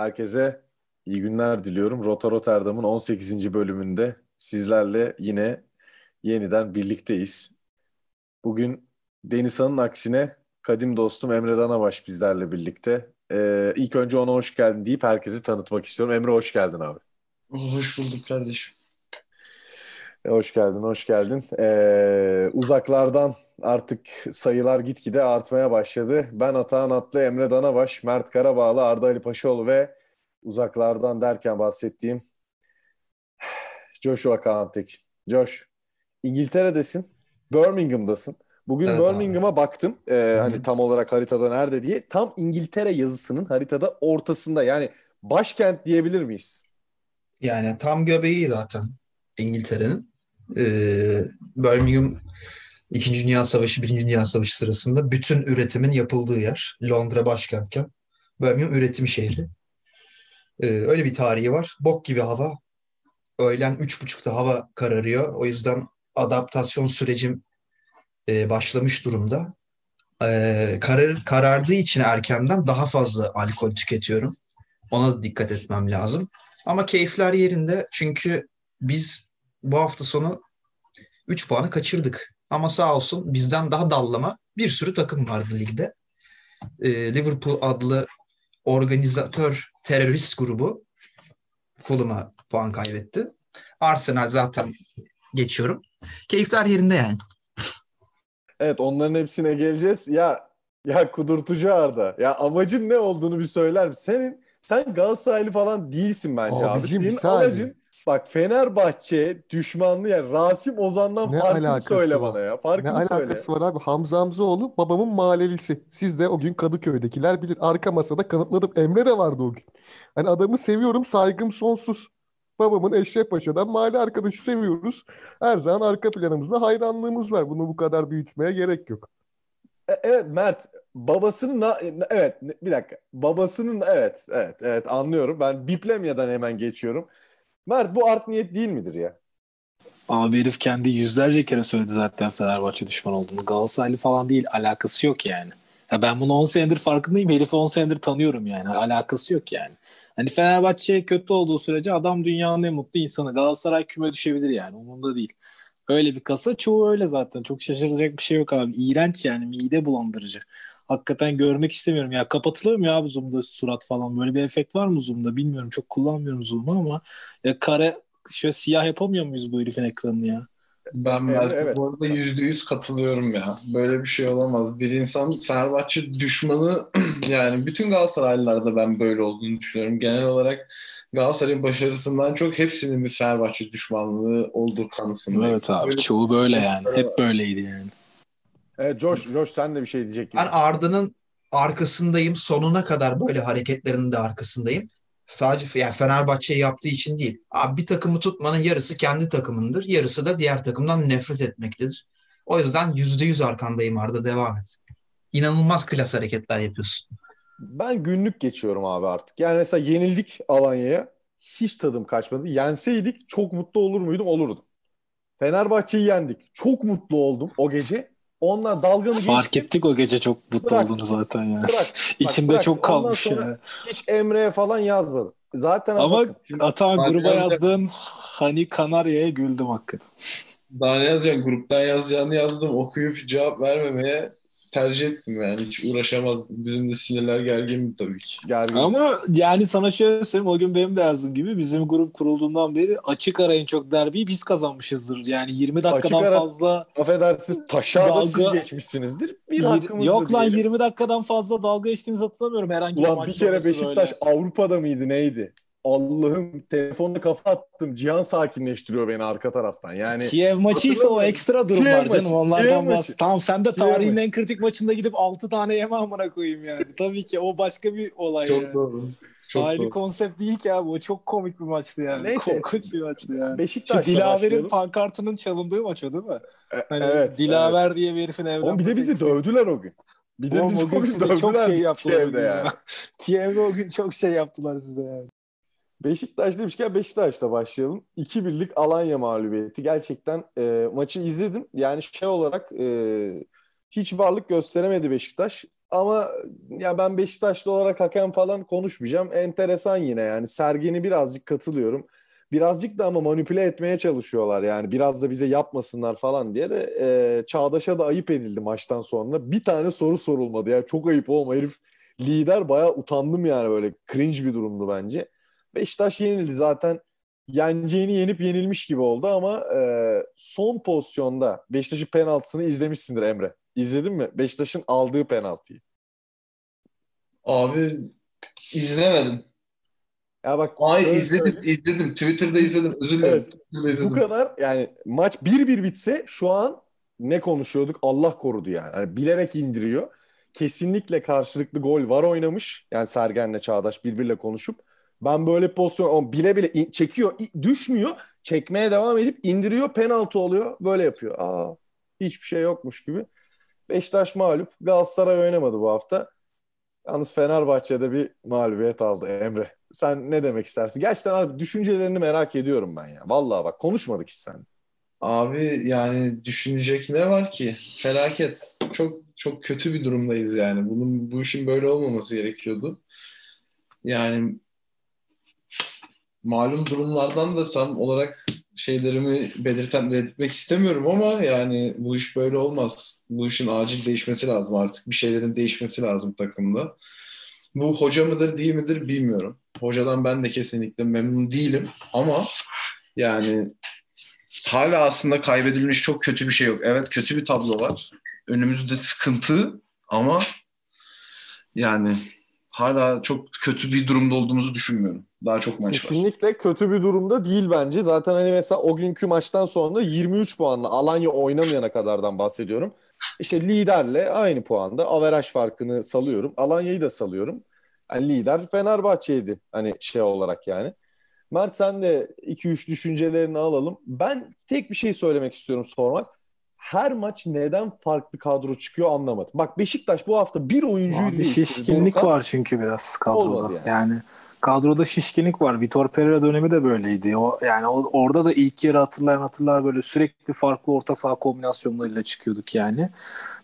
Herkese iyi günler diliyorum. Rota Rotterdam'ın 18. bölümünde sizlerle yine yeniden birlikteyiz. Bugün Denizhan'ın aksine kadim dostum Emre Danabaş bizlerle birlikte. Ee, ilk önce ona hoş geldin deyip herkesi tanıtmak istiyorum. Emre hoş geldin abi. Hoş bulduk kardeşim. Hoş geldin, hoş geldin. Ee, uzaklardan artık sayılar gitgide artmaya başladı. Ben Atahan Atlı, Emre Danabaş, Mert Karabağlı, Arda Ali Paşaoğlu ve uzaklardan derken bahsettiğim Joshua Kaantekin. Josh, İngiltere'desin, Birmingham'dasın. Bugün evet, Birmingham'a baktım. Ee, hani tam olarak haritada nerede diye. Tam İngiltere yazısının haritada ortasında. Yani başkent diyebilir miyiz? Yani tam göbeği zaten İngiltere'nin. Ee, Birmingham İkinci Dünya Savaşı, Birinci Dünya Savaşı sırasında bütün üretimin yapıldığı yer. Londra başkentken. Birmingham üretim şehri. Ee, öyle bir tarihi var. Bok gibi hava. Öğlen üç buçukta hava kararıyor. O yüzden adaptasyon sürecim e, başlamış durumda. E, karar, karardığı için erkenden daha fazla alkol tüketiyorum. Ona da dikkat etmem lazım. Ama keyifler yerinde çünkü biz bu hafta sonu 3 puanı kaçırdık. Ama sağ olsun bizden daha dallama bir sürü takım vardı ligde. E, Liverpool adlı organizatör terörist grubu Fulham'a puan kaybetti. Arsenal zaten geçiyorum. Keyifler yerinde yani. Evet onların hepsine geleceğiz. Ya ya kudurtucu Arda. Ya amacın ne olduğunu bir söyler misin? Senin sen Galatasaraylı falan değilsin bence Abicim, abi. Senin amacın bak Fenerbahçe düşmanlığı yani Rasim Ozan'dan ne farkını söyle var? bana ya. Farkını ne söyle. alakası var abi? Hamza Hamzaoğlu babamın mahallelisi. Siz de o gün Kadıköy'dekiler bilir. Arka masada kanıtladım. Emre de vardı o gün. Hani adamı seviyorum, saygım sonsuz. Babamın Eşref Paşa'dan mahalle arkadaşı seviyoruz. Her zaman arka planımızda hayranlığımız var. Bunu bu kadar büyütmeye gerek yok. E, evet Mert babasının evet bir dakika babasının evet evet evet anlıyorum ben Biplemya'dan hemen geçiyorum. Mert bu art niyet değil midir ya? Abi herif kendi yüzlerce kere söyledi zaten Fenerbahçe düşman olduğunu. Galatasaraylı falan değil alakası yok yani. Ya ben bunu 10 senedir farkındayım. Herifi 10 senedir tanıyorum yani. Alakası yok yani. Hani Fenerbahçe kötü olduğu sürece adam dünyanın en mutlu insanı. Galatasaray küme düşebilir yani. Umurunda değil. Öyle bir kasa. Çoğu öyle zaten. Çok şaşıracak bir şey yok abi. İğrenç yani. Mide bulandırıcı. Hakikaten görmek istemiyorum. Ya kapatılıyor mu ya abi Zoom'da surat falan? Böyle bir efekt var mı Zoom'da? Bilmiyorum. Çok kullanmıyorum Zoom'u ama ya kare şöyle siyah yapamıyor muyuz bu herifin ekranını ya? Ben evet, evet. bu arada yüzde yüz katılıyorum ya. Böyle bir şey olamaz. Bir insan Fenerbahçe düşmanı yani bütün Galatasaraylılarda ben böyle olduğunu düşünüyorum. Genel olarak Galatasaray'ın başarısından çok hepsinin bir Fenerbahçe düşmanlığı olduğu kanısındayım. Evet abi böyle çoğu böyle yani. Hep böyleydi yani. Evet Josh, Josh sen de bir şey diyecek Ben Arda'nın arkasındayım. Sonuna kadar böyle hareketlerinin de arkasındayım sadece yani Fenerbahçe yaptığı için değil. Abi bir takımı tutmanın yarısı kendi takımındır. Yarısı da diğer takımdan nefret etmektedir. O yüzden yüzde yüz arkandayım Arda devam et. İnanılmaz klas hareketler yapıyorsun. Ben günlük geçiyorum abi artık. Yani mesela yenildik Alanya'ya. Hiç tadım kaçmadı. Yenseydik çok mutlu olur muydum? Olurdum. Fenerbahçe'yi yendik. Çok mutlu oldum o gece. Onlar dalganı Fark geçtim. ettik o gece çok mutlu bırak, olduğunu zaten ya. Bırak, İçinde bırak. çok kalmış ya. Hiç Emre'ye falan yazmadım. Zaten ama Atan gruba yazdığın hani Kanarya'ya güldüm hakikaten. Daha ne yazacaksın? Gruptan yazacağını yazdım. Okuyup cevap vermemeye tercih ettim yani. Hiç uğraşamazdım. Bizim de sinirler gergin tabii ki. Gergin. Ama yani sana şöyle söyleyeyim. O gün benim de yazdığım gibi bizim grup kurulduğundan beri açık ara en çok derbiyi biz kazanmışızdır. Yani 20 dakikadan açık ara, fazla affedersiniz taşa dalga... siz geçmişsinizdir. Bir hakkımızda Yok lan 20 dakikadan fazla dalga geçtiğimizi hatırlamıyorum herhangi Ulan bir, bir kere Beşiktaş böyle. Avrupa'da mıydı neydi? Allah'ım telefonda kafa attım. Cihan sakinleştiriyor beni arka taraftan. Yani Kiev maçıysa o ekstra durumlar Kiev canım. Onlardan bahs. Tamam sen de tarihin en kritik maçında gidip 6 tane yeme amına koyayım yani. Tabii ki o başka bir olay Çok yani. doğru. Çok Aynı doğru. konsept değil ki abi. O çok komik bir maçtı yani. Neyse. Korkunç bir maçtı yani. Beşiktaş'la Şu Dilaver'in pankartının çalındığı maç o değil mi? E, hani evet. Dilaver evet. diye bir herifin evden. Oğlum bir de bizi dövdüler o gün. Bir de bizi o gün size çok şey yaptılar. Kiev'de yani. Kiev'de o gün çok şey yaptılar size yani. Beşiktaş demişken Beşiktaş'ta başlayalım. 2 birlik Alanya mağlubiyeti. Gerçekten e, maçı izledim. Yani şey olarak e, hiç varlık gösteremedi Beşiktaş. ama ya ben Beşiktaşlı olarak hakem falan konuşmayacağım. Enteresan yine yani Sergen'i birazcık katılıyorum. Birazcık da ama manipüle etmeye çalışıyorlar yani biraz da bize yapmasınlar falan diye de e, Çağdaş'a da ayıp edildi maçtan sonra. Bir tane soru sorulmadı ya çok ayıp oğlum herif lider bayağı utandım yani böyle cringe bir durumdu bence. Beşiktaş yenildi zaten yeneceğini yenip yenilmiş gibi oldu ama e, son pozisyonda Beşiktaş'ın penaltısını izlemişsindir Emre. İzledin mi? Beşiktaş'ın aldığı penaltıyı. Abi izlemedim. Ya bak Ay izledim, söyleyeyim. izledim. Twitter'da izledim. Özür dilerim. Evet. Bu kadar yani maç 1-1 bitse şu an ne konuşuyorduk? Allah korudu yani. yani. Bilerek indiriyor. Kesinlikle karşılıklı gol var oynamış. Yani Sergen'le Çağdaş birbiriyle konuşup ben böyle pozisyon bile bile in, çekiyor, düşmüyor. Çekmeye devam edip indiriyor, penaltı oluyor. Böyle yapıyor. Aa, hiçbir şey yokmuş gibi. Beşiktaş mağlup. Galatasaray oynamadı bu hafta. Yalnız Fenerbahçe'de bir mağlubiyet aldı Emre. Sen ne demek istersin? Gerçekten abi düşüncelerini merak ediyorum ben ya. Vallahi bak konuşmadık hiç sen. Abi yani düşünecek ne var ki? Felaket. Çok çok kötü bir durumdayız yani. Bunun bu işin böyle olmaması gerekiyordu. Yani malum durumlardan da tam olarak şeylerimi belirten belirtmek istemiyorum ama yani bu iş böyle olmaz. Bu işin acil değişmesi lazım artık. Bir şeylerin değişmesi lazım takımda. Bu hoca mıdır değil midir bilmiyorum. Hocadan ben de kesinlikle memnun değilim ama yani hala aslında kaybedilmiş çok kötü bir şey yok. Evet kötü bir tablo var. Önümüzde sıkıntı ama yani hala çok kötü bir durumda olduğumuzu düşünmüyorum. Daha çok maç Kesinlikle var. Kesinlikle kötü bir durumda değil bence. Zaten hani mesela o günkü maçtan sonra 23 puanla Alanya oynamayana kadardan bahsediyorum. İşte liderle aynı puanda averaj farkını salıyorum. Alanya'yı da salıyorum. Yani lider Fenerbahçe'ydi hani şey olarak yani. Mert sen de 2-3 düşüncelerini alalım. Ben tek bir şey söylemek istiyorum sormak her maç neden farklı kadro çıkıyor anlamadım. Bak Beşiktaş bu hafta bir oyuncuyu Bir şişkinlik var çünkü biraz kadroda. Yani. yani kadroda şişkinlik var. Vitor Pereira dönemi de böyleydi. O yani o, orada da ilk yarı hatırlayan hatırlar böyle sürekli farklı orta saha kombinasyonlarıyla çıkıyorduk yani.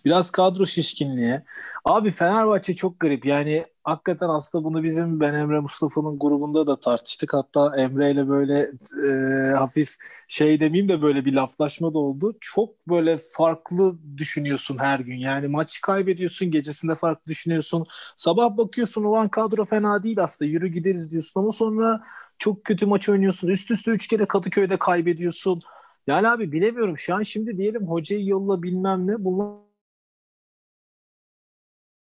Biraz kadro şişkinliği. Abi Fenerbahçe çok garip. Yani hakikaten aslında bunu bizim Ben Emre Mustafa'nın grubunda da tartıştık. Hatta Emre ile böyle e, hafif şey demeyeyim de böyle bir laflaşma da oldu. Çok böyle farklı düşünüyorsun her gün. Yani maç kaybediyorsun, gecesinde farklı düşünüyorsun. Sabah bakıyorsun olan kadro fena değil aslında. Yürü gideriz diyorsun ama sonra çok kötü maç oynuyorsun. Üst üste üç kere Kadıköy'de kaybediyorsun. Yani abi bilemiyorum. Şu an şimdi diyelim hocayı yolla bilmem ne. Bunlar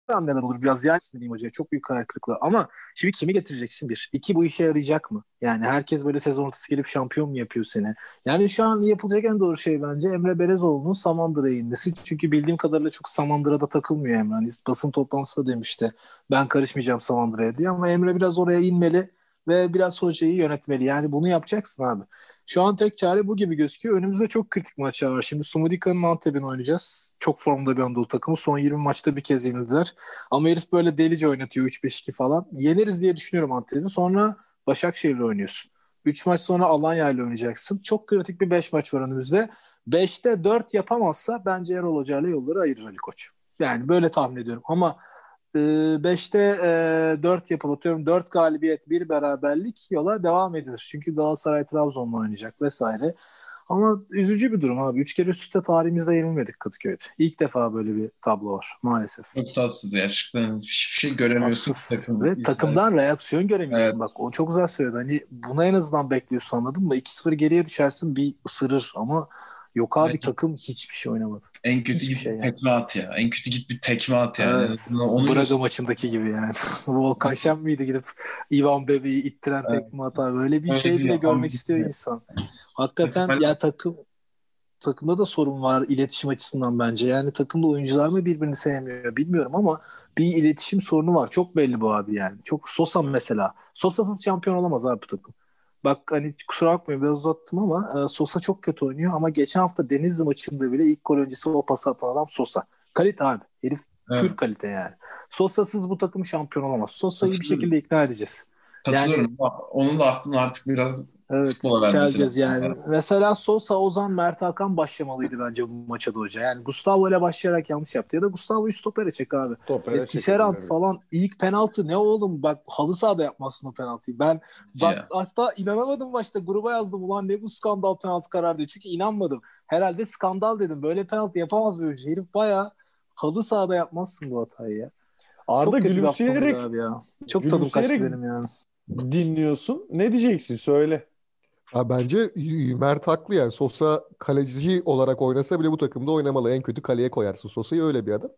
hamleler olur. Biraz yer diyeyim hocaya. Çok büyük hayal kırıklığı. Ama şimdi kimi getireceksin bir? İki bu işe yarayacak mı? Yani herkes böyle sezon ortası gelip şampiyon mu yapıyor seni? Yani şu an yapılacak en doğru şey bence Emre Berezoğlu'nun Samandıra'ya inmesi. Çünkü bildiğim kadarıyla çok Samandıra'da takılmıyor Emre. Hani basın toplantısında demişti. Ben karışmayacağım Samandıra'ya diye. Ama Emre biraz oraya inmeli ve biraz hocayı yönetmeli. Yani bunu yapacaksın abi. Şu an tek çare bu gibi gözüküyor. Önümüzde çok kritik maçlar var. Şimdi Sumudika'nın Antep'ini oynayacağız. Çok formda bir Anadolu takımı. Son 20 maçta bir kez yenildiler. Ama herif böyle delice oynatıyor 3-5-2 falan. Yeneriz diye düşünüyorum Antep'i. Sonra Başakşehir'le oynuyorsun. 3 maç sonra Alanya ile oynayacaksın. Çok kritik bir 5 maç var önümüzde. 5'te 4 yapamazsa bence Erol Hoca ile yolları ayırır Ali Koç. Yani böyle tahmin ediyorum. Ama 5'te e, 4 yapıp atıyorum 4 galibiyet bir beraberlik yola devam edilir. Çünkü Galatasaray Trabzon'la oynayacak vesaire. Ama üzücü bir durum abi. Üç kere üst üste tarihimizde yenilmedik Kadıköy'de. İlk defa böyle bir tablo var maalesef. Çok tatsız gerçekten. Hiçbir şey göremiyorsun. Takım. Ve takımdan reaksiyon göremiyorsun. Evet. Bak o çok güzel söyledi. Hani buna en azından bekliyorsun anladın mı? 2-0 geriye düşersin bir ısırır ama Yok abi evet. takım hiçbir şey oynamadı. En kötü hiçbir git şey bir tekme yani. at ya. En kötü git bir tekme at yani. Evet. Onu Braga maçındaki gibi yani. Volkan Şen miydi gidip Ivan Bebe'yi ittiren evet. tekme atar. Böyle bir Öyle şey bile görmek istiyor mi? insan. Hakikaten ben... ya takım takımda da sorun var iletişim açısından bence. Yani takımda oyuncular mı birbirini sevmiyor bilmiyorum ama bir iletişim sorunu var. Çok belli bu abi yani. Çok Sosa mesela. Sosa'sız şampiyon olamaz abi bu takım. Bak hani kusura bakmayın biraz uzattım ama e, Sosa çok kötü oynuyor ama geçen hafta Denizli maçında bile ilk gol öncesi o pas atan adam Sosa. Kalite abi. Herif evet. pür kalite yani. Sosa'sız bu takım şampiyon olamaz. Sosa'yı bir şekilde ikna edeceğiz. Katılıyorum. Yani, Onun da aklını artık biraz Evet, çeleceğiz yani. Mesela Sosa, Ozan, Mert Hakan başlamalıydı bence bu maça da hoca. Yani Gustavo ile başlayarak yanlış yaptı. Ya da Gustavo'yu stopere çek abi. Stopere Tisserand falan ilk penaltı ne oğlum? Bak halı sahada yapmazsın o penaltıyı. Ben bak yeah. hatta inanamadım başta gruba yazdım ulan ne bu skandal penaltı kararı diye. Çünkü inanmadım. Herhalde skandal dedim. Böyle penaltı yapamaz böyle Herif baya halı sahada yapmazsın bu hatayı ya. Arda Çok gülümseyerek abi ya. Çok tadım kaçtı benim yani. Dinliyorsun. Ne diyeceksin? Söyle. Ha, bence Mert haklı yani. Sosa kaleci olarak oynasa bile bu takımda oynamalı. En kötü kaleye koyarsın Sosa'yı öyle bir adam.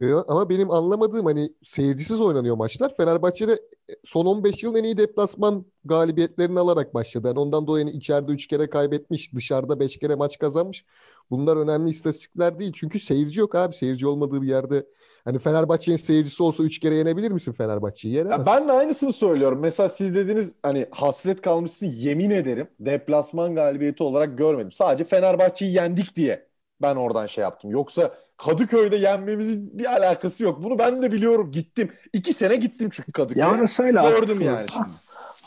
Ee, ama benim anlamadığım hani seyircisiz oynanıyor maçlar. Fenerbahçe'de e, son 15 yılın en iyi deplasman galibiyetlerini alarak başladı. Yani ondan dolayı yani içeride 3 kere kaybetmiş, dışarıda 5 kere maç kazanmış. Bunlar önemli istatistikler değil. Çünkü seyirci yok abi. Seyirci olmadığı bir yerde Hani Fenerbahçe'nin seyircisi olsa 3 kere yenebilir misin Fenerbahçe'yi? Ya ben de aynısını söylüyorum. Mesela siz dediniz hani hasret kalmışsın yemin ederim deplasman galibiyeti olarak görmedim. Sadece Fenerbahçe'yi yendik diye ben oradan şey yaptım. Yoksa Kadıköy'de yenmemizin bir alakası yok. Bunu ben de biliyorum. Gittim. İki sene gittim çünkü Kadıköy'e. Ya orası öyle Gördüm yani şimdi.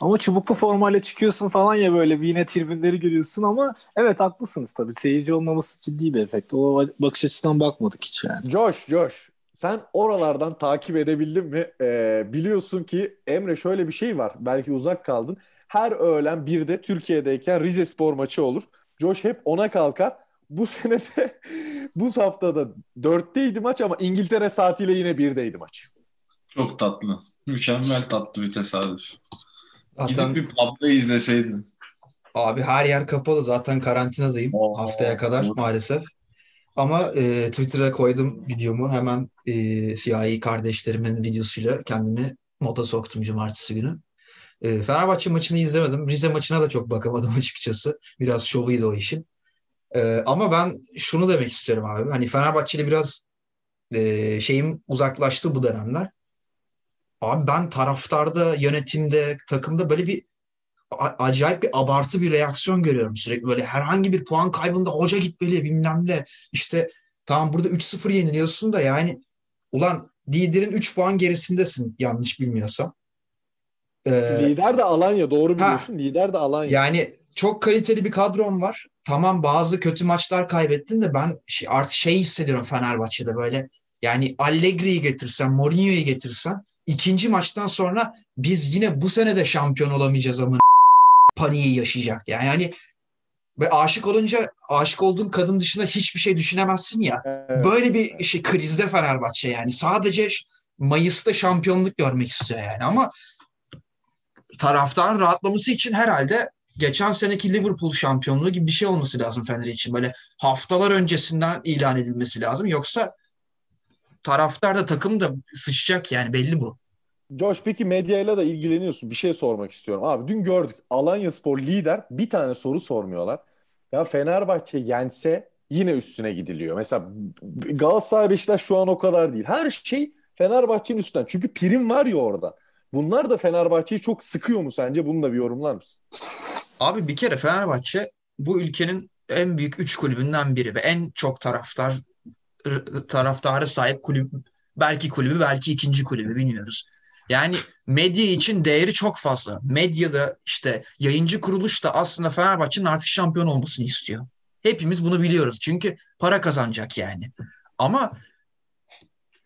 Ama çubuklu formayla çıkıyorsun falan ya böyle bir yine tribünleri görüyorsun ama evet haklısınız tabii. Seyirci olmaması ciddi bir efekt. O bakış açısından bakmadık hiç yani. Josh, Josh. Sen oralardan takip edebildin mi? Ee, biliyorsun ki Emre şöyle bir şey var. Belki uzak kaldın. Her öğlen bir de Türkiye'deyken Rize Spor maçı olur. Josh hep ona kalkar. Bu sene de bu haftada dörtteydi maç ama İngiltere saatiyle yine birdeydi maç. Çok tatlı. Mükemmel tatlı bir tesadüf. Zaten... Gidip bir pub'da izleseydim. Abi her yer kapalı. Zaten karantinadayım Oo, haftaya kadar olur. maalesef. Ama e, Twitter'a koydum videomu. Hemen e, siyahi kardeşlerimin videosuyla kendimi moda soktum cumartesi günü. E, Fenerbahçe maçını izlemedim. Rize maçına da çok bakamadım açıkçası. Biraz şovuydu o işin. E, ama ben şunu demek istiyorum abi. Hani Fenerbahçe'yle biraz e, şeyim uzaklaştı bu dönemler. Abi ben taraftarda, yönetimde, takımda böyle bir acayip bir abartı bir reaksiyon görüyorum sürekli. Böyle herhangi bir puan kaybında hoca gitmeli bilmem ne. İşte tamam burada 3-0 yeniliyorsun da yani ulan liderin 3 puan gerisindesin yanlış bilmiyorsam. Ee, Lider de Alanya doğru biliyorsun. Ha, Lider de Alanya. Yani çok kaliteli bir kadron var. Tamam bazı kötü maçlar kaybettin de ben artık şey hissediyorum Fenerbahçe'de böyle. Yani Allegri'yi getirsen, Mourinho'yu getirsen ikinci maçtan sonra biz yine bu sene de şampiyon olamayacağız ama paniği yaşayacak. Yani yani ve aşık olunca aşık olduğun kadın dışında hiçbir şey düşünemezsin ya. Evet. Böyle bir şey krizde Fenerbahçe yani. Sadece Mayıs'ta şampiyonluk görmek istiyor yani ama taraftarın rahatlaması için herhalde geçen seneki Liverpool şampiyonluğu gibi bir şey olması lazım Fener için. Böyle haftalar öncesinden ilan edilmesi lazım. Yoksa taraftar da takım da sıçacak yani belli bu. Josh peki medyayla da ilgileniyorsun. Bir şey sormak istiyorum. Abi dün gördük Alanya Spor lider bir tane soru sormuyorlar. Ya Fenerbahçe yense yine üstüne gidiliyor. Mesela Galatasaray Beşiktaş şu an o kadar değil. Her şey Fenerbahçe'nin üstünden. Çünkü prim var ya orada. Bunlar da Fenerbahçe'yi çok sıkıyor mu sence? Bunu da bir yorumlar mısın? Abi bir kere Fenerbahçe bu ülkenin en büyük üç kulübünden biri ve en çok taraftar taraftarı sahip kulüp belki kulübü belki ikinci kulübü bilmiyoruz. Yani medya için değeri çok fazla. Medyada işte yayıncı kuruluş da aslında Fenerbahçe'nin artık şampiyon olmasını istiyor. Hepimiz bunu biliyoruz. Çünkü para kazanacak yani. Ama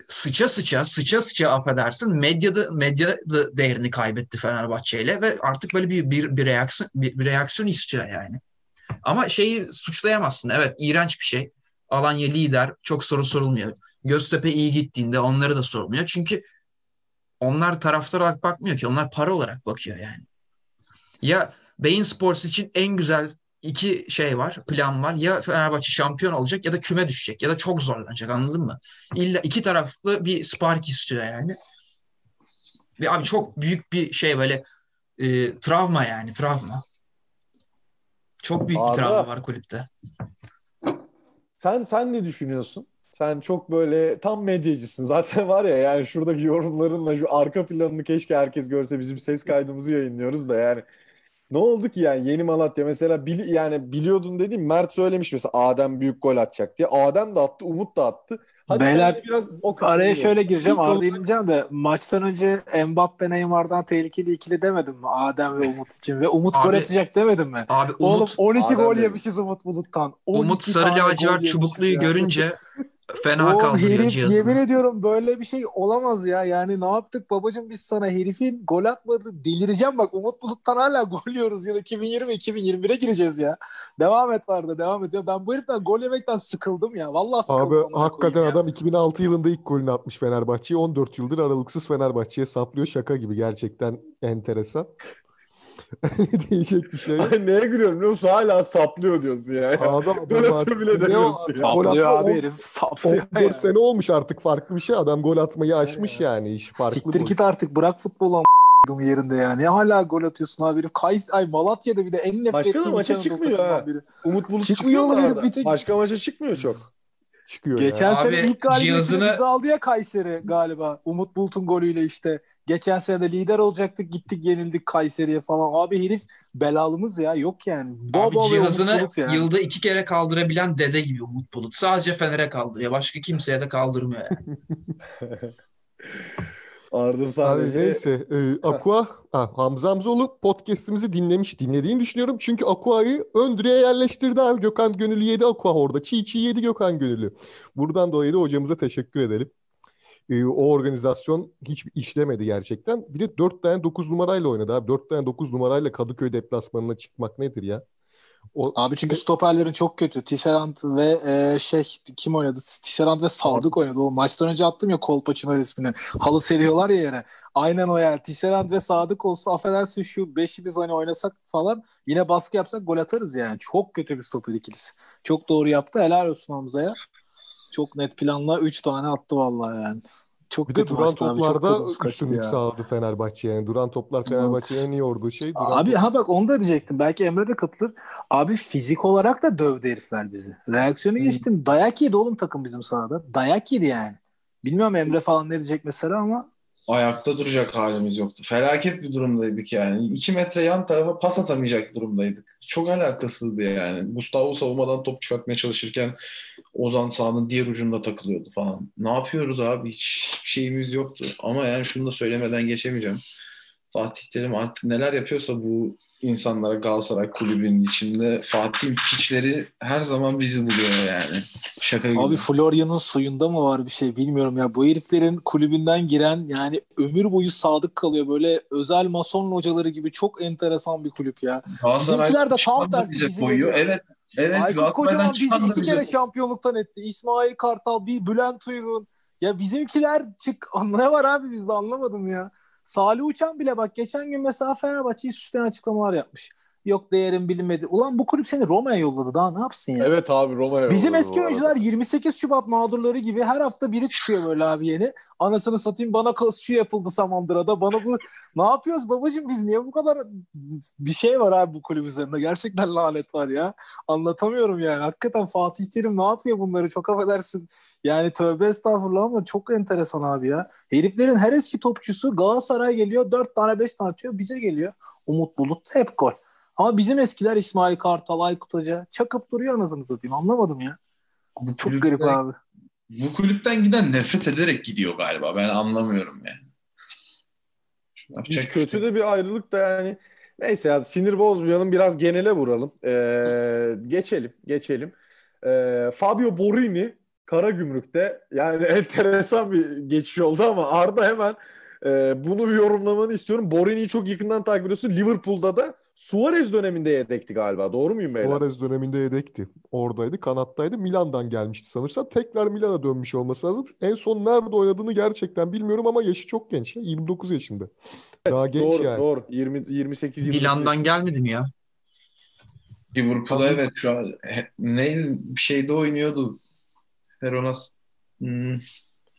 sıça sıça sıça sıça affedersin medyada medya da değerini kaybetti Fenerbahçe ile ve artık böyle bir bir, bir reaksiyon bir, bir reaksiyon istiyor yani. Ama şeyi suçlayamazsın. Evet iğrenç bir şey. Alanya lider çok soru sorulmuyor. Göztepe iyi gittiğinde onları da sorulmuyor. Çünkü onlar taraftar olarak bakmıyor ki. Onlar para olarak bakıyor yani. Ya Beyin Sports için en güzel iki şey var, plan var. Ya Fenerbahçe şampiyon olacak ya da küme düşecek ya da çok zorlanacak anladın mı? İlla iki taraflı bir spark istiyor yani. Ve abi çok büyük bir şey böyle e, travma yani travma. Çok büyük Arda, bir travma var kulüpte. Sen sen ne düşünüyorsun? Sen çok böyle tam medyacısın. Zaten var ya yani şuradaki yorumlarınla şu arka planını keşke herkes görse bizim ses kaydımızı yayınlıyoruz da yani. Ne oldu ki yani Yeni Malatya mesela bili, yani biliyordun dediğim Mert söylemiş mesela Adem büyük gol atacak diye. Adem de attı, Umut da attı. Hadi Beyler, sen de biraz o Araya ye. şöyle gireceğim. Arada ineceğim de maçtan önce Mbappe Neymar'dan tehlikeli ikili demedim mi? Adem ve Umut için. Ve Umut Abi, gol atacak demedim mi? Abi Oğlum Umut 12 Adem gol yemişiz Umut Bulut'tan. 12 Umut sarı lacivert çubukluyu ya. görünce fena Oğlum kaldırıyor herif cihazını. yemin ediyorum böyle bir şey olamaz ya. Yani ne yaptık babacım biz sana herifin gol atmadı. Delireceğim bak Umut Bulut'tan hala gol yiyoruz. Yıl 2020-2021'e gireceğiz ya. Devam et vardı devam et. Ben bu heriften gol yemekten sıkıldım ya. Vallahi sıkıldım. Abi hakikaten koyayım ya. adam 2006 yılında ilk golünü atmış Fenerbahçe'ye. 14 yıldır aralıksız Fenerbahçe'ye saplıyor. Şaka gibi gerçekten enteresan. Diyecek bir şey yok. Ay, Neye gülüyorum biliyor musun? Hala saplıyor diyorsun ya. Adam Gol artık- atıyor bile ne o- demiyorsun ya. Saplıyor abi on- herif. Saplıyor 14 ya. sene olmuş artık farklı bir şey. Adam gol atmayı aşmış yani. iş farklı Siktir bu. git artık bırak futbolu am- yerinde ya. Ne hala gol atıyorsun abi herif. Kays ay Malatya'da bir de en nefret Başka da maça Anadolu çıkmıyor ha. biri. Umut Bulut Çıkmıyor arada. bir tek- Başka maça çıkmıyor çok. Çıkıyor Geçen ya. sene Abi, ilk galibiyetini cihazını- aldı ya Kayseri galiba. Umut Bulut'un golüyle işte. Geçen sene de lider olacaktık gittik yenildik Kayseri'ye falan. Abi herif belalımız ya yok yani. Bol Abi bol cihazını yani. yılda iki kere kaldırabilen dede gibi Umut Bulut. Sadece Fener'e kaldırıyor. Başka kimseye de kaldırmıyor. yani. Arda Abi sadece neyse. E, Aqua, ha, Hamza Hamzoğlu podcast'imizi dinlemiş, dinlediğini düşünüyorum. Çünkü Aqua'yı ön direğe yerleştirdi abi. Gökhan Gönüllü yedi Aqua orada. Çiğ çiğ yedi Gökhan Gönüllü. Buradan dolayı da hocamıza teşekkür edelim. E, o organizasyon hiç işlemedi gerçekten. Bir de 4 tane 9 numarayla oynadı abi. 4 tane 9 numarayla Kadıköy deplasmanına çıkmak nedir ya? O, Abi çünkü stoperlerin çok kötü. Tisserand ve e, şey kim oynadı? Tisserand ve Sadık oynadı. O maçtan önce attım ya Kolpaçino resmini. Halı seriyorlar ya yere. Aynen o yani. Tisserand ve Sadık olsa affedersin şu beşi biz hani oynasak falan yine baskı yapsak gol atarız yani. Çok kötü bir stoper ikilisi. Çok doğru yaptı. Helal olsun Hamza'ya. Çok net planla 3 tane attı vallahi yani. Çok bir de duran toplarda üstünlük sağladı Fenerbahçe yani. Duran toplar Fenerbahçe'nin en iyi yorduğu şey. Duran Abi top- ha bak onu da diyecektim. Belki Emre de katılır. Abi fizik olarak da dövdü herifler bizi. Reaksiyonu geçtim. Dayak yedi oğlum takım bizim sahada. Dayak yedi yani. Bilmiyorum Emre falan ne diyecek mesela ama ayakta duracak halimiz yoktu. Felaket bir durumdaydık yani. 2 metre yan tarafa pas atamayacak durumdaydık. Çok alakasızdı yani. Gustavo savunmadan top çıkartmaya çalışırken Ozan sahanın diğer ucunda takılıyordu falan. Ne yapıyoruz abi? Hiç şeyimiz yoktu. Ama yani şunu da söylemeden geçemeyeceğim. Fatih Terim artık neler yapıyorsa bu insanlara Galatasaray kulübünün içinde Fatih'in piçleri her zaman bizi buluyor yani. Şaka gibi. abi Florya'nın suyunda mı var bir şey bilmiyorum ya. Bu heriflerin kulübünden giren yani ömür boyu sadık kalıyor. Böyle özel mason hocaları gibi çok enteresan bir kulüp ya. Bizimkiler de tam tersi bizi veriyor. Evet. Evet. Aykut Kocaman bizi iki kere şampiyonluktan etti. İsmail Kartal, bir Bülent Uygun. Ya bizimkiler çık ne var abi bizde anlamadım ya. Salih Uçan bile bak geçen gün mesela Fenerbahçe'yi süsleyen açıklamalar yapmış. Yok değerin bilinmedi. Ulan bu kulüp seni Roma'ya yolladı daha ne yapsın ya? Evet abi Roma'ya Bizim eski oyuncular 28 Şubat mağdurları gibi her hafta biri çıkıyor böyle abi yeni. Anasını satayım bana şu yapıldı Samandıra'da. Bana bu ne yapıyoruz babacığım biz niye bu kadar bir şey var abi bu kulüp üzerinde. Gerçekten lanet var ya. Anlatamıyorum yani. Hakikaten Fatih Terim ne yapıyor bunları çok affedersin. Yani tövbe estağfurullah ama çok enteresan abi ya. Heriflerin her eski topçusu Galatasaray geliyor 4 tane 5 tane atıyor bize geliyor. Umut Bulut hep gol. Ama bizim eskiler İsmail Kartal, Aykut Hoca çakıp duruyor anasını satayım. Anlamadım ya. Bu Çok kulüpten- garip abi. Bu kulüpten giden nefret ederek gidiyor galiba. Ben anlamıyorum yani. Yapacak Hiç kötü de bir ayrılık da yani. Neyse ya sinir bozmayalım biraz genele vuralım. Ee, geçelim geçelim. Ee, Fabio Borini Karagümrük'te yani enteresan bir geçiş oldu ama Arda hemen e, bunu bir yorumlamanı istiyorum. Borini'yi çok yakından takip ediyorsun. Liverpool'da da Suarez döneminde yedekti galiba. Doğru muyum beyler? Suarez döneminde yedekti. Oradaydı, kanattaydı. Milan'dan gelmişti sanırsam. Tekrar Milan'a dönmüş olması lazım. En son nerede oynadığını gerçekten bilmiyorum ama yaşı çok genç. ya, 29 yaşında. Daha genç Doğru yani. doğru. 20 28 29 Milan'dan gelmedi mi ya? Liverpool'a Tabii. evet şu an ne bir şeyde oynuyordu. Heronas. Hmm.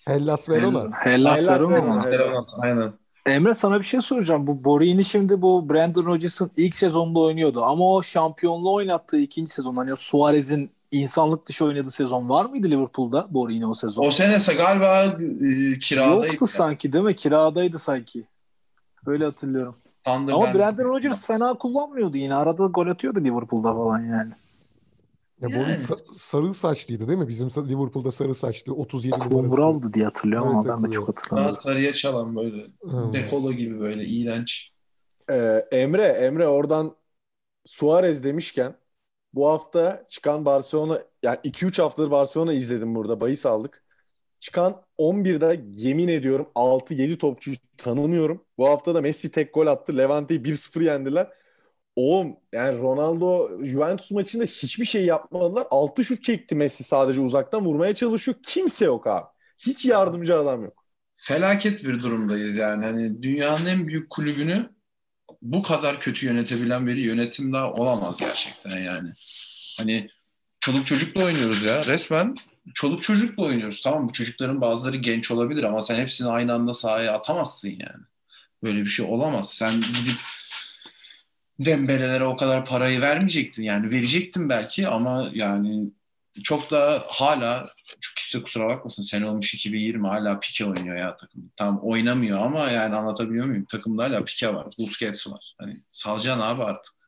Hellas Verona. Hellas Hellas Verona Verona. Evet. Heronas aynen. Emre sana bir şey soracağım. Bu Borini şimdi bu Brandon Rodgers'ın ilk sezonunda oynuyordu. Ama o şampiyonluğu oynattığı ikinci sezon. Hani Suarez'in insanlık dışı oynadığı sezon var mıydı Liverpool'da Borini o sezon? O senese galiba e, kiradaydı. Yoktu sanki değil mi? Kiradaydı sanki. Öyle hatırlıyorum. Sunderland. Ama Brandon Rodgers fena kullanmıyordu yine. Arada gol atıyordu Liverpool'da falan yani. Ya Yani. Bobby sa- sarı saçlıydı değil mi? Bizim sa- Liverpool'da sarı saçlı 37 numarası. Kumral'dı diye hatırlıyorum Evet, ama ben de çok Daha hatırlamıyorum. sarıya çalan böyle. Hmm. Dekolo gibi böyle iğrenç. Ee, Emre, Emre oradan Suarez demişken bu hafta çıkan Barcelona yani 2-3 haftadır Barcelona izledim burada. Bahis aldık. Çıkan 11'de yemin ediyorum 6-7 topçuyu tanımıyorum. Bu hafta da Messi tek gol attı. Levante'yi 1-0 yendiler. Oğlum yani Ronaldo Juventus maçında hiçbir şey yapmadılar. 6 şut çekti Messi sadece uzaktan vurmaya çalışıyor. Kimse yok abi. Hiç yardımcı adam yok. Felaket bir durumdayız yani. Hani dünyanın en büyük kulübünü bu kadar kötü yönetebilen bir yönetim daha olamaz gerçekten yani. Hani çoluk çocukla oynuyoruz ya. Resmen çoluk çocukla oynuyoruz. Tamam bu çocukların bazıları genç olabilir ama sen hepsini aynı anda sahaya atamazsın yani. Böyle bir şey olamaz. Sen gidip Dembele'lere o kadar parayı vermeyecektin. Yani verecektin belki ama yani çok da hala çok kimse kusura bakmasın sene olmuş 2020 hala Pique oynuyor ya takım. Tam oynamıyor ama yani anlatabiliyor muyum? Takımda hala Pique var. Busquets var. Hani salacaksın abi artık.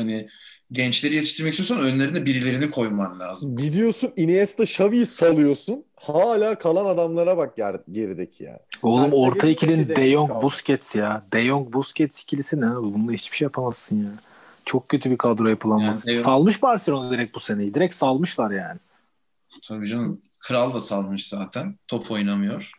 Hani gençleri yetiştirmek istiyorsan önlerine birilerini koyman lazım. Gidiyorsun Iniesta, Xavi'yi salıyorsun. Hala kalan adamlara bak ger- gerideki ya. Oğlum Terse orta gelince ikilin şey De Jong Busquets ya. De Jong Busquets ikilisi ne abi? Bununla hiçbir şey yapamazsın ya. Çok kötü bir kadro yapılanması. Yani Salmış Barcelona direkt bu seneyi. Direkt salmışlar yani. Tabii canım. Kral da salmış zaten. Top oynamıyor.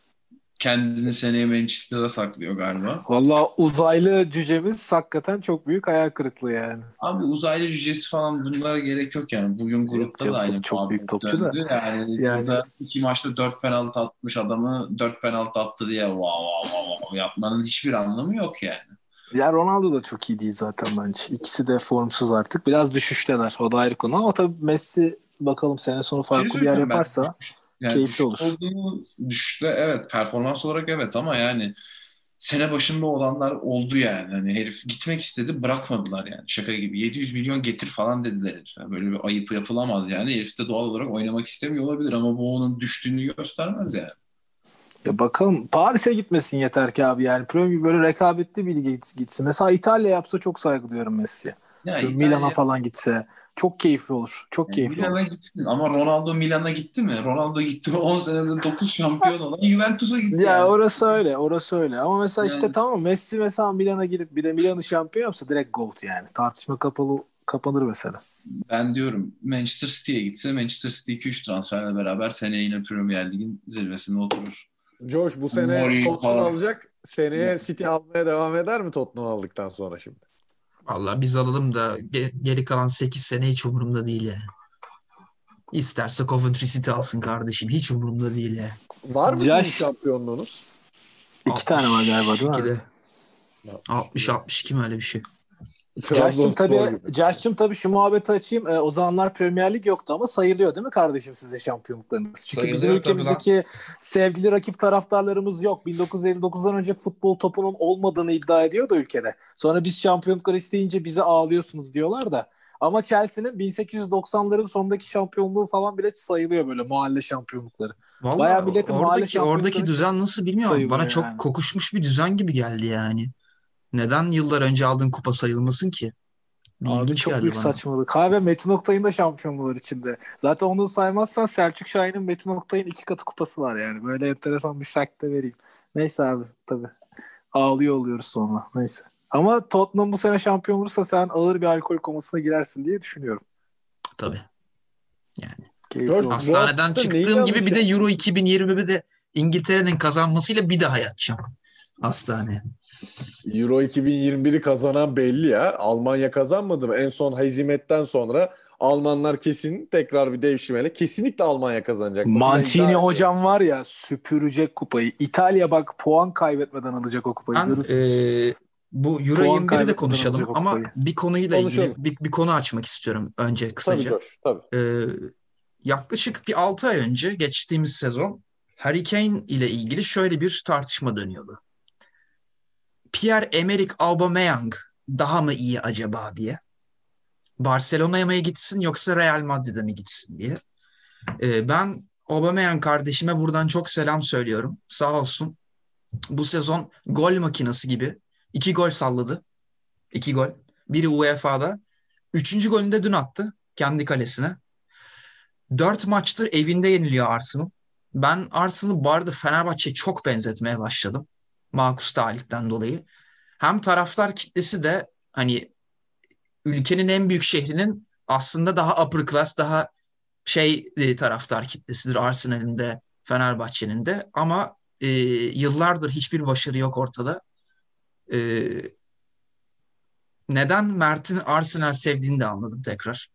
Kendini seneye Manchester'a saklıyor galiba. Valla uzaylı cücemiz hakikaten çok büyük hayal kırıklığı yani. Abi uzaylı cücesi falan bunlara gerek yok yani. Bugün grupta canım, da aynı çok- çok büyük topçu da. döndü. Yani, Yani- burada iki maçta dört penaltı atmış adamı dört penaltı attı diye wow wow wow, wow yapmanın hiçbir anlamı yok yani. Ya Ronaldo da çok iyi değil zaten bence. İkisi de formsuz artık. Biraz düşüşteler. O da ayrı konu. Ama tabii Messi bakalım sene sonu farklı bir yer Üzülmem ben. Yani Keyifli olur. Olduğu, düşüşte evet performans olarak evet ama yani sene başında olanlar oldu yani. Hani herif gitmek istedi bırakmadılar yani. Şaka gibi. 700 milyon getir falan dediler herife. Böyle bir ayıp yapılamaz yani. Herif de doğal olarak oynamak istemiyor olabilir ama bu onun düştüğünü göstermez yani. Ya bakalım Paris'e gitmesin yeter ki abi yani. Premier böyle rekabetli bir lige git- gitsin. Mesela İtalya yapsa çok saygı duyuyorum Messi'ye. Ya Milan'a falan gitse çok keyifli olur. Çok Yani keyifli Milan'a olur. gitsin ama Ronaldo Milan'a gitti mi? Ronaldo gitti mi 10 senede 9 şampiyon olan Juventus'a gitti. Ya yani. orası öyle, orası öyle. Ama mesela işte Yani- tamam Messi mesela Milan'a gidip bir de Milan'ı şampiyon yapsa direkt GOAT yani. Tartışma kapalı kapanır mesela. Ben diyorum Manchester City'ye gitse Manchester City 2-3 transferle beraber seneye yine Premier Lig'in zirvesinde oturur. Josh bu sene Mourinho alacak. Seneye City almaya devam eder mi Tottenham aldıktan sonra şimdi? Vallahi biz alalım da ge- geri kalan 8 sene hiç umurumda değil yani. İsterse Coventry City alsın kardeşim. Hiç umurumda değil yani. Var mı sizin Yaş- şampiyonluğunuz? İki tane var galiba değil mi? 62'de. 60-62 mi öyle bir şey? Trabzonspor tabii, gibi. Josh'cım tabii şu muhabbeti açayım. Ee, o zamanlar Premier Lig yoktu ama sayılıyor değil mi kardeşim sizin şampiyonluklarınız? Çünkü bizim Sayılıyor tabii ülkemizdeki sevgili rakip taraftarlarımız yok. 1959'dan önce futbol topunun olmadığını iddia ediyor da ülkede. Sonra biz şampiyonluklar isteyince bize ağlıyorsunuz diyorlar da. Ama Chelsea'nin 1890'ların sonundaki şampiyonluğu falan bile sayılıyor böyle mahalle şampiyonlukları. Vallahi Bayağı milletin mahalle oradaki oradaki şampiyonlukları düzen nasıl bilmiyorum. Bana çok yani. kokuşmuş bir düzen gibi geldi yani. Neden yıllar önce aldığın kupa sayılmasın ki? Bir Abi çok büyük bana. saçmalık. Kahve Metin Oktay'ın da şampiyonluğu var içinde. Zaten onu saymazsan Selçuk Şahin'in Metin Oktay'ın iki katı kupası var yani. Böyle enteresan bir fact de vereyim. Neyse abi tabii. Ağlıyor oluyoruz sonra. Neyse. Ama Tottenham bu sene şampiyon olursa sen ağır bir alkol komasına girersin diye düşünüyorum. Tabii. Keyifli Dört- olur. Hastaneden çıktığım gibi bir de Euro 2021'de İngiltere'nin kazanmasıyla bir daha yatacağım hastaneye. Euro 2021'i kazanan belli ya. Almanya kazanmadı mı? En son hezimetten sonra Almanlar kesin tekrar bir devşirmeyle kesinlikle Almanya kazanacak. Mancini ediyorum. hocam var ya süpürecek kupayı. İtalya bak puan kaybetmeden alacak o kupayı. Ben e, bu Euro Puan 21'i de konuşalım ama bir konuyla Konuşalım. ilgili bir, bir konu açmak istiyorum önce Tabii kısaca. Josh, tabii. Ee, yaklaşık bir 6 ay önce geçtiğimiz sezon Harry Kane ile ilgili şöyle bir tartışma dönüyordu. Pierre-Emerick Aubameyang daha mı iyi acaba diye. Barcelona'ya mı gitsin yoksa Real Madrid'e mi gitsin diye. Ee, ben Aubameyang kardeşime buradan çok selam söylüyorum. Sağ olsun. Bu sezon gol makinesi gibi iki gol salladı. İki gol. Biri UEFA'da. Üçüncü golünü de dün attı kendi kalesine. Dört maçtır evinde yeniliyor Arsenal. Ben Arsenal'ı bu arada Fenerbahçe'ye çok benzetmeye başladım. Markus Talih'ten dolayı. Hem taraftar kitlesi de hani ülkenin en büyük şehrinin aslında daha upper class, daha şey e, taraftar kitlesidir Arsenal'in de Fenerbahçe'nin de ama e, yıllardır hiçbir başarı yok ortada. E, neden Mert'in Arsenal sevdiğini de anladım tekrar.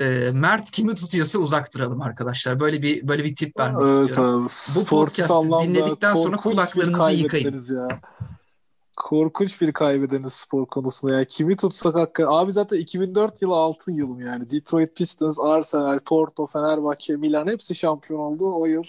E, Mert kimi tutuyorsa uzak duralım arkadaşlar. Böyle bir böyle bir tip vermek evet, istiyorum. Abi, Bu podcast'ı dinledikten sonra kulaklarınızı yıkayın. Ya. Korkunç bir kaybedeniz spor konusunda ya. Kimi tutsak hakikaten. Abi zaten 2004 yılı altın yılım yani. Detroit Pistons, Arsenal, Porto, Fenerbahçe, Milan hepsi şampiyon oldu o yıl.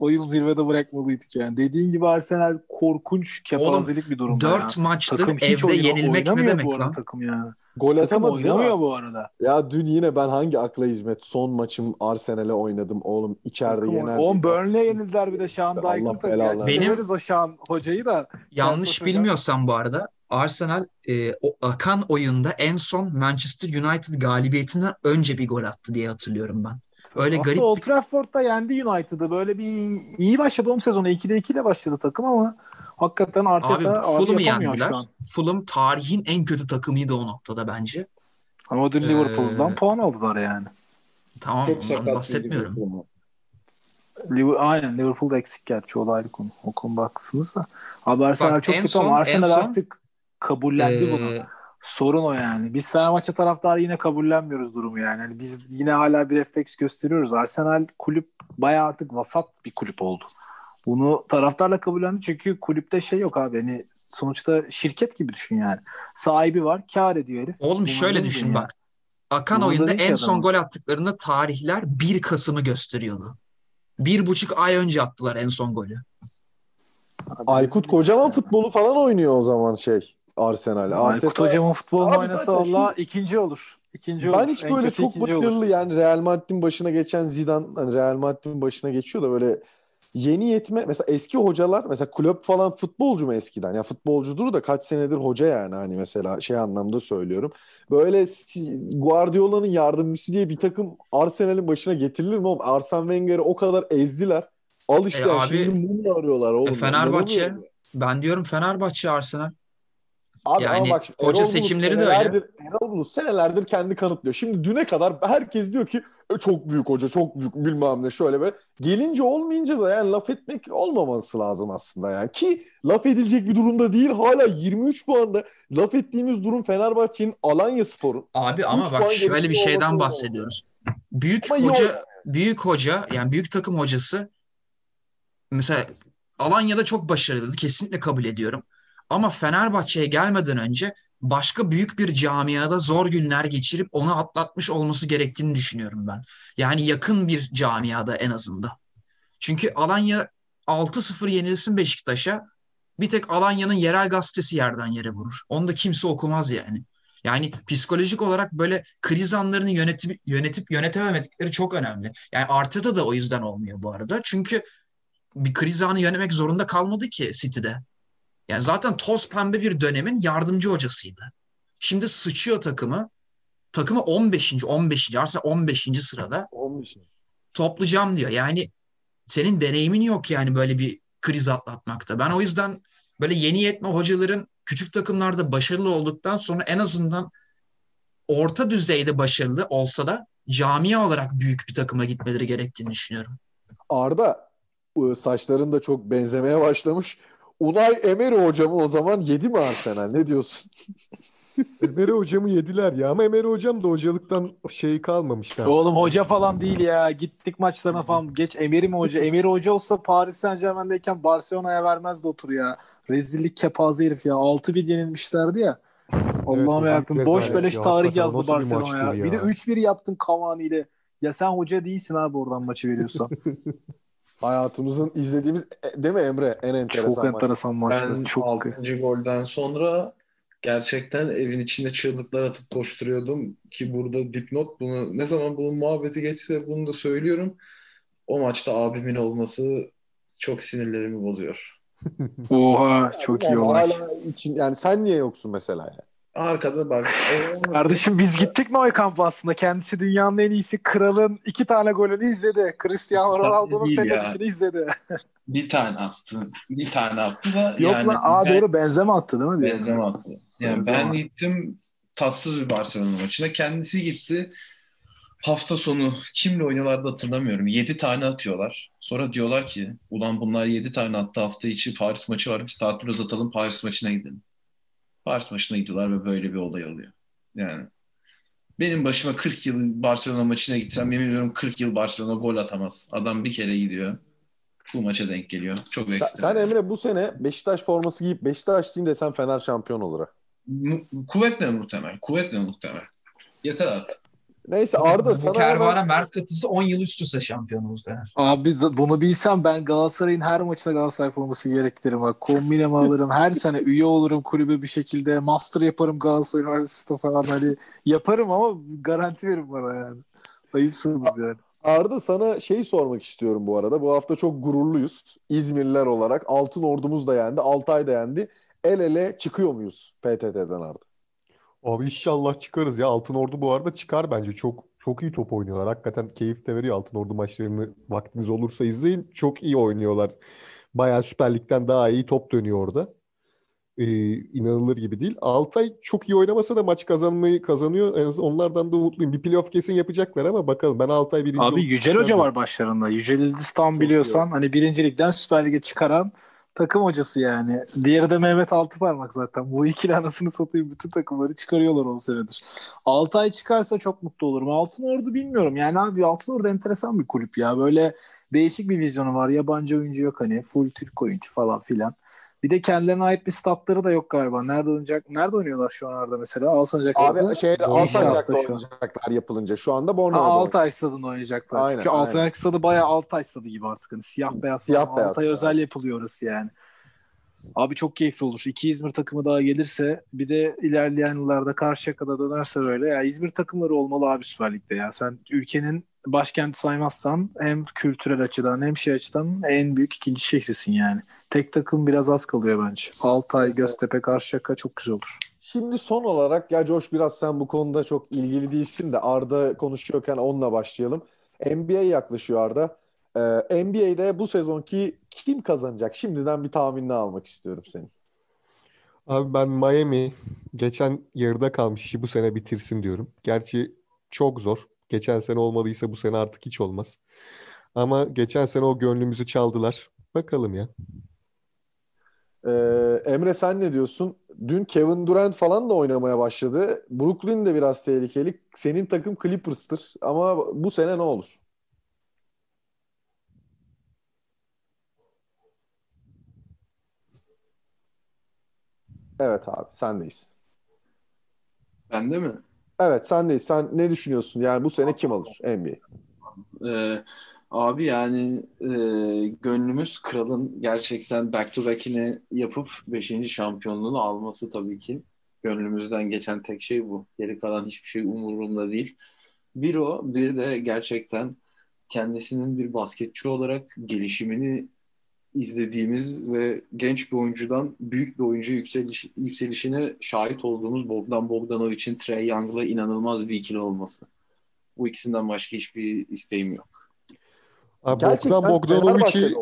O yıl zirvede bırakmalıydık yani. Dediğin gibi Arsenal korkunç kepazelik bir durumda 4 ya. maçtır takım evde yenilmek ne demek lan? Takım ya. Gol atamadı oynamıyor bu arada. Ya dün yine ben hangi akla hizmet son maçım Arsenal'e oynadım oğlum içeride yener. Oğlum Burnley'e yenildiler bir de Şahan Dykman tabii. Benim Şahan hocayı da. Yanlış bilmiyorsam bu arada Arsenal e, o akan oyunda en son Manchester United galibiyetinden önce bir gol attı diye hatırlıyorum ben. Öyle Aslında garip Old Trafford'da yendi United'ı. Böyle bir iyi başladı o sezonu. 2'de 2 ile başladı takım ama hakikaten Arteta abi, Fulham'ı yendiler. Fulham tarihin en kötü takımıydı o noktada bence. Ama dün Liverpool'dan ee, puan aldılar yani. Tamam ondan bahsetmiyorum. Liverpool, aynen Liverpool'da eksik gerçi o da ayrı konu. O konu haklısınız da. Abi Arsenal Bak, çok kötü son, ama Arsenal son, artık kabullendi ee, bunu. Sorun o yani. Biz Fenerbahçe taraftarı yine kabullenmiyoruz durumu yani. yani. Biz yine hala bir refleks gösteriyoruz. Arsenal kulüp bayağı artık vasat bir kulüp oldu. Bunu taraftarla kabullendi çünkü kulüpte şey yok abi. Hani sonuçta şirket gibi düşün yani. Sahibi var, kar ediyor herif. Oğlum Bunun şöyle düşün bak. Akan Bunun oyunda en son gol attıklarında tarihler 1 Kasım'ı gösteriyordu. Bir buçuk ay önce attılar en son golü. Aykut kocaman futbolu falan oynuyor o zaman şey. Arsenal. Aykut hocamın futbolunu oynasa valla şu... ikinci olur. İkinci ben olur. hiç böyle çok başarılı olur. yani Real Madrid'in başına geçen Zidane hani Real Madrid'in başına geçiyor da böyle yeni yetme mesela eski hocalar mesela kulüp falan futbolcu mu eskiden? Ya futbolcudur da kaç senedir hoca yani hani mesela şey anlamda söylüyorum. Böyle Guardiola'nın yardımcısı diye bir takım Arsenal'in başına getirilir mi oğlum? Arsene Wenger'i o kadar ezdiler. Al işte e abi, şimdi mumla arıyorlar oğlum. E Fenerbahçe ben diyorum Fenerbahçe Arsenal. Abi yani bak hoca Erol seçimleri de öyle. Erol Bulut senelerdir kendi kanıtlıyor. Şimdi düne kadar herkes diyor ki e, çok büyük hoca, çok büyük bilmem ne şöyle be. Gelince olmayınca da yani laf etmek olmaması lazım aslında yani. Ki laf edilecek bir durumda değil. Hala 23 puanda laf ettiğimiz durum Fenerbahçe'nin Alanya Spor'un. Abi ama bak şöyle bir şeyden bahsediyoruz. Büyük ama hoca, yok. büyük hoca yani büyük takım hocası mesela Alanya'da çok başarılıydı. Kesinlikle kabul ediyorum. Ama Fenerbahçe'ye gelmeden önce başka büyük bir camiada zor günler geçirip onu atlatmış olması gerektiğini düşünüyorum ben. Yani yakın bir camiada en azından. Çünkü Alanya 6-0 yenilsin Beşiktaş'a bir tek Alanya'nın yerel gazetesi yerden yere vurur. Onu da kimse okumaz yani. Yani psikolojik olarak böyle kriz anlarını yönetip, yönetip yönetememedikleri çok önemli. Yani Arteta da o yüzden olmuyor bu arada. Çünkü bir kriz anı yönetmek zorunda kalmadı ki City'de. Yani zaten toz pembe bir dönemin yardımcı hocasıydı. Şimdi sıçıyor takımı. Takımı 15. 15. Arsenal 15. sırada. 15. Toplayacağım diyor. Yani senin deneyimin yok yani böyle bir kriz atlatmakta. Ben o yüzden böyle yeni yetme hocaların küçük takımlarda başarılı olduktan sonra en azından orta düzeyde başarılı olsa da camia olarak büyük bir takıma gitmeleri gerektiğini düşünüyorum. Arda saçların da çok benzemeye başlamış. Unai Emery hocamı o zaman yedi mi Arsenal? Ne diyorsun? Emery hocamı yediler ya ama Emery hocam da hocalıktan şey kalmamış. Ya. Oğlum hoca falan değil ya. Gittik maçlarına falan. Geç Emery mi hoca? Emery hoca olsa Paris Saint Germain'deyken Barcelona'ya vermezdi otur ya. Rezillik kepaze herif ya. 6-1 yenilmişlerdi ya. Allah'ım evet, yarabbim. Boş beleş tarih yazdı Barcelona ya. ya. Bir de 3-1 yaptın Cavani ile. Ya sen hoca değilsin abi oradan maçı veriyorsan. Hayatımızın izlediğimiz e, değil mi Emre? En enteresan Çok maç. enteresan maçtı. Ben çok 6. golden sonra gerçekten evin içinde çığlıklar atıp koşturuyordum ki burada dipnot bunu ne zaman bunun muhabbeti geçse bunu da söylüyorum. O maçta abimin olması çok sinirlerimi bozuyor. Oha çok iyi olay. Hala için yani sen niye yoksun mesela yani? Arkada bak. Kardeşim biz gittik mi o kampa aslında? Kendisi dünyanın en iyisi kralın iki tane golünü izledi. Cristiano Ronaldo'nun penaltısını izledi. bir tane attı. Bir tane attı da Yok yani lan aa ben- doğru benzeme attı değil mi? Benzema attı. Yani Benzema. ben gittim tatsız bir Barcelona maçına. Kendisi gitti. Hafta sonu kimle oynuyorlardı hatırlamıyorum. 7 tane atıyorlar. Sonra diyorlar ki ulan bunlar 7 tane attı hafta içi Paris maçı var. Biz tatili uzatalım Paris maçına gidelim. Paris maçına gidiyorlar ve böyle bir olay oluyor. Yani benim başıma 40 yıl Barcelona maçına gitsem yemin ediyorum 40 yıl Barcelona gol atamaz. Adam bir kere gidiyor. Bu maça denk geliyor. Çok Sen, ekstra. sen Emre bu sene Beşiktaş forması giyip Beşiktaşlıyım desem Fener şampiyon olur. Mu- Kuvvetle muhtemel. Kuvvetle muhtemel. Yeter artık. Neyse Arda Bu sana kervana hemen- Mert Katılsı 10 yıl üst üste şampiyon oldu Fener. Abi bunu bilsem ben Galatasaray'ın her maçına Galatasaray forması giyerek giderim. Bak. Kombinemi alırım. Her sene üye olurum kulübe bir şekilde. Master yaparım Galatasaray Üniversitesi'nde falan. Hani yaparım ama garanti verin bana yani. Ayıpsınız yani. Arda sana şey sormak istiyorum bu arada. Bu hafta çok gururluyuz. İzmirliler olarak. Altın ordumuz da yendi. Altay da yendi. El ele çıkıyor muyuz PTT'den Arda? Abi inşallah çıkarız ya. Altın Ordu bu arada çıkar bence. Çok çok iyi top oynuyorlar. Hakikaten keyif de veriyor Altın Ordu maçlarını. Vaktiniz olursa izleyin. Çok iyi oynuyorlar. Bayağı Süper Lig'den daha iyi top dönüyor orada. Ee, inanılır gibi değil. Altay çok iyi oynamasa da maç kazanmayı kazanıyor. En azından onlardan da umutluyum. Bir playoff kesin yapacaklar ama bakalım. Ben Altay birinci Abi. Yücel Hoca var başlarında. Yücel tam biliyorsan hani birincilikten Süper Lig'e çıkaran takım hocası yani. Diğeri de Mehmet Altıparmak zaten. Bu ikili anasını satayım bütün takımları çıkarıyorlar 10 senedir. Altay çıkarsa çok mutlu olurum. Altın Ordu bilmiyorum. Yani abi Altın Ordu enteresan bir kulüp ya. Böyle değişik bir vizyonu var. Yabancı oyuncu yok hani. Full Türk oyuncu falan filan. Bir de kendilerine ait bir statları da yok galiba. Nerede oynayacak? Nerede oynuyorlar şu an Arda mesela? Alsancak Abi Stadı. şeyde Alsancak'ta oynayacaklar yapılınca. Şu anda Ha, Bornova'da. Altay stadında oynayacaklar. Aynen, Çünkü aynen. Alsancak stadı bayağı Altay stadı gibi artık. Hani siyah beyaz Siyah falan. beyaz. Altay özel yapılıyor orası yani. Abi çok keyifli olur. İki İzmir takımı daha gelirse bir de ilerleyen yıllarda Karşıyaka'da dönerse böyle. Ya İzmir takımları olmalı abi Süper Lig'de ya. Sen ülkenin başkenti saymazsan hem kültürel açıdan hem şey açıdan en büyük ikinci şehrisin yani. Tek takım biraz az kalıyor bence. Altay, Göztepe, Karşıyaka çok güzel olur. Şimdi son olarak ya Coş biraz sen bu konuda çok ilgili değilsin de Arda konuşuyorken onunla başlayalım. NBA yaklaşıyor Arda. Ee, NBA'de bu sezonki kim kazanacak? Şimdiden bir tahminini almak istiyorum senin. Abi ben Miami geçen yarıda kalmış işi bu sene bitirsin diyorum. Gerçi çok zor. Geçen sene olmadıysa bu sene artık hiç olmaz. Ama geçen sene o gönlümüzü çaldılar. Bakalım ya. Ee, Emre sen ne diyorsun? Dün Kevin Durant falan da oynamaya başladı. Brooklyn de biraz tehlikeli. Senin takım Clippers'tır. Ama bu sene ne olur? Evet abi sendeyiz. Bende mi? Evet sendeyiz. Sen ne düşünüyorsun? Yani bu sene kim alır NBA? Ee, abi yani e, gönlümüz kralın gerçekten back to back'ini yapıp 5. şampiyonluğunu alması tabii ki. Gönlümüzden geçen tek şey bu. Geri kalan hiçbir şey umurumda değil. Bir o, bir de gerçekten kendisinin bir basketçi olarak gelişimini izlediğimiz ve genç bir oyuncudan büyük bir oyuncu yükseliş, yükselişine şahit olduğumuz Bogdan Bogdanovic'in Trey Young'la inanılmaz bir ikili olması. Bu ikisinden başka hiçbir isteğim yok. Abi Gerçekten Bogdan Bogdanovic'i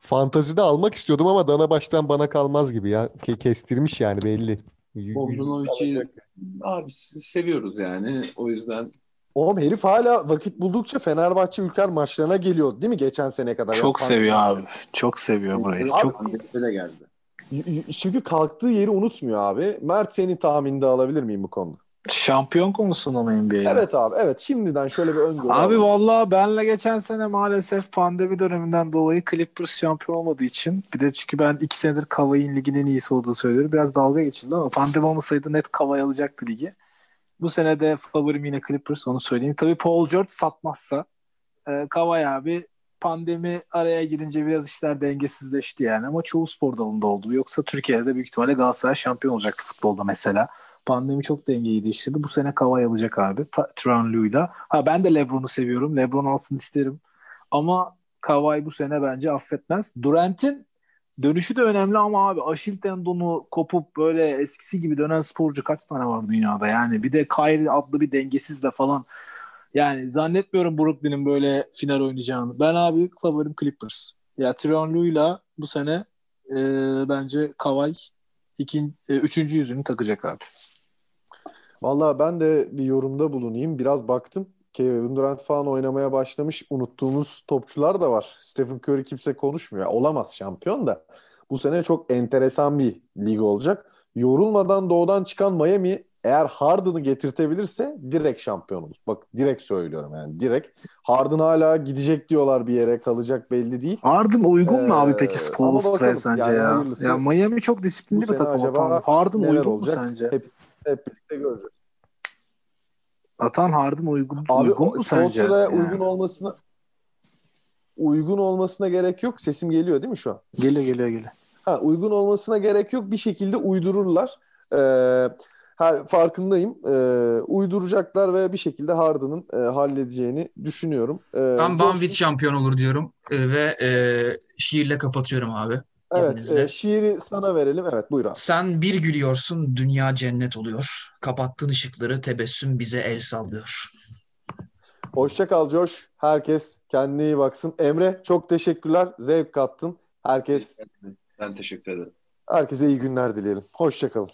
fantazide almak istiyordum ama dana baştan bana kalmaz gibi ya. Ke- Kestirmiş yani belli. Bogdanovic'i abi seviyoruz yani. O yüzden Oğlum herif hala vakit buldukça Fenerbahçe Ülker maçlarına geliyor değil mi geçen sene kadar? Çok Yani seviyor abi. Çok seviyor burayı. Abi- Çok de geldi. Çünkü kalktığı yeri unutmuyor abi. Mert senin tahminini de alabilir miyim bu konuda? şampiyon konusunda mı NBA'de? Evet abi evet şimdiden şöyle bir öngörü Abi vallahi benle geçen sene maalesef pandemi döneminden dolayı Clippers şampiyon olmadığı için bir de çünkü ben iki senedir Kavai'nin ligin en iyisi olduğunu söylüyorum. Biraz dalga geçildi ama pandemi olmasaydı net Kavai alacaktı ligi. Bu sene de favorim yine Clippers onu söyleyeyim. Tabii Paul George satmazsa e, Kavai abi pandemi araya girince biraz işler dengesizleşti yani ama çoğu spor dalında oldu. Yoksa Türkiye'de de büyük ihtimalle Galatasaray şampiyon olacaktı futbolda mesela. Pandemi çok dengeyi değiştirdi. Bu sene Kavai alacak abi. Lue'yla. Ha ben de LeBron'u seviyorum. LeBron alsın isterim. Ama Kawhi bu sene bence affetmez. Durant'in dönüşü de önemli ama abi Aşil tendonu kopup böyle eskisi gibi dönen sporcu kaç tane var dünyada yani bir de Kyrie adlı bir dengesiz de falan yani zannetmiyorum Brooklyn'in böyle final oynayacağını. Ben abi favorim Clippers. Ya Tyronn Lue'la bu sene e, bence Kawhi ikin, e, üçüncü yüzünü takacak abi. Vallahi ben de bir yorumda bulunayım. Biraz baktım. Kevin Durant falan oynamaya başlamış. Unuttuğumuz topçular da var. Stephen Curry kimse konuşmuyor. Olamaz şampiyon da. Bu sene çok enteresan bir lig olacak. Yorulmadan doğudan çıkan Miami eğer Harden'ı getirtebilirse direkt şampiyon olur. Bak direkt söylüyorum yani direkt. Harden hala gidecek diyorlar bir yere kalacak belli değil. Harden uygun mu abi peki Spolstra sence yani ya? Ya Miami çok disiplinli bir takım. Harden uygun mu sence? Hep, hep birlikte göreceğiz. Atan Harden uygun, abi, uygun mu sence? Abi yani. uygun olmasına uygun olmasına gerek yok. Sesim geliyor değil mi şu an? Geliyor geliyor geliyor. Ha, uygun olmasına gerek yok. Bir şekilde uydururlar. Ee, her farkındayım. E, uyduracaklar ve bir şekilde Harden'ın e, halledeceğini düşünüyorum. E, ben Banvit şampiyon olur diyorum e, ve e, şiirle kapatıyorum abi. Evet, e, şiiri sana verelim. Evet, buyur abi. Sen bir gülüyorsun, dünya cennet oluyor. Kapattığın ışıkları, tebessüm bize el sallıyor. Hoşça kal Josh. Herkes kendine iyi baksın. Emre çok teşekkürler. Zevk kattın. Herkes ben teşekkür ederim. Herkese iyi günler dileyelim. Hoşça kalın.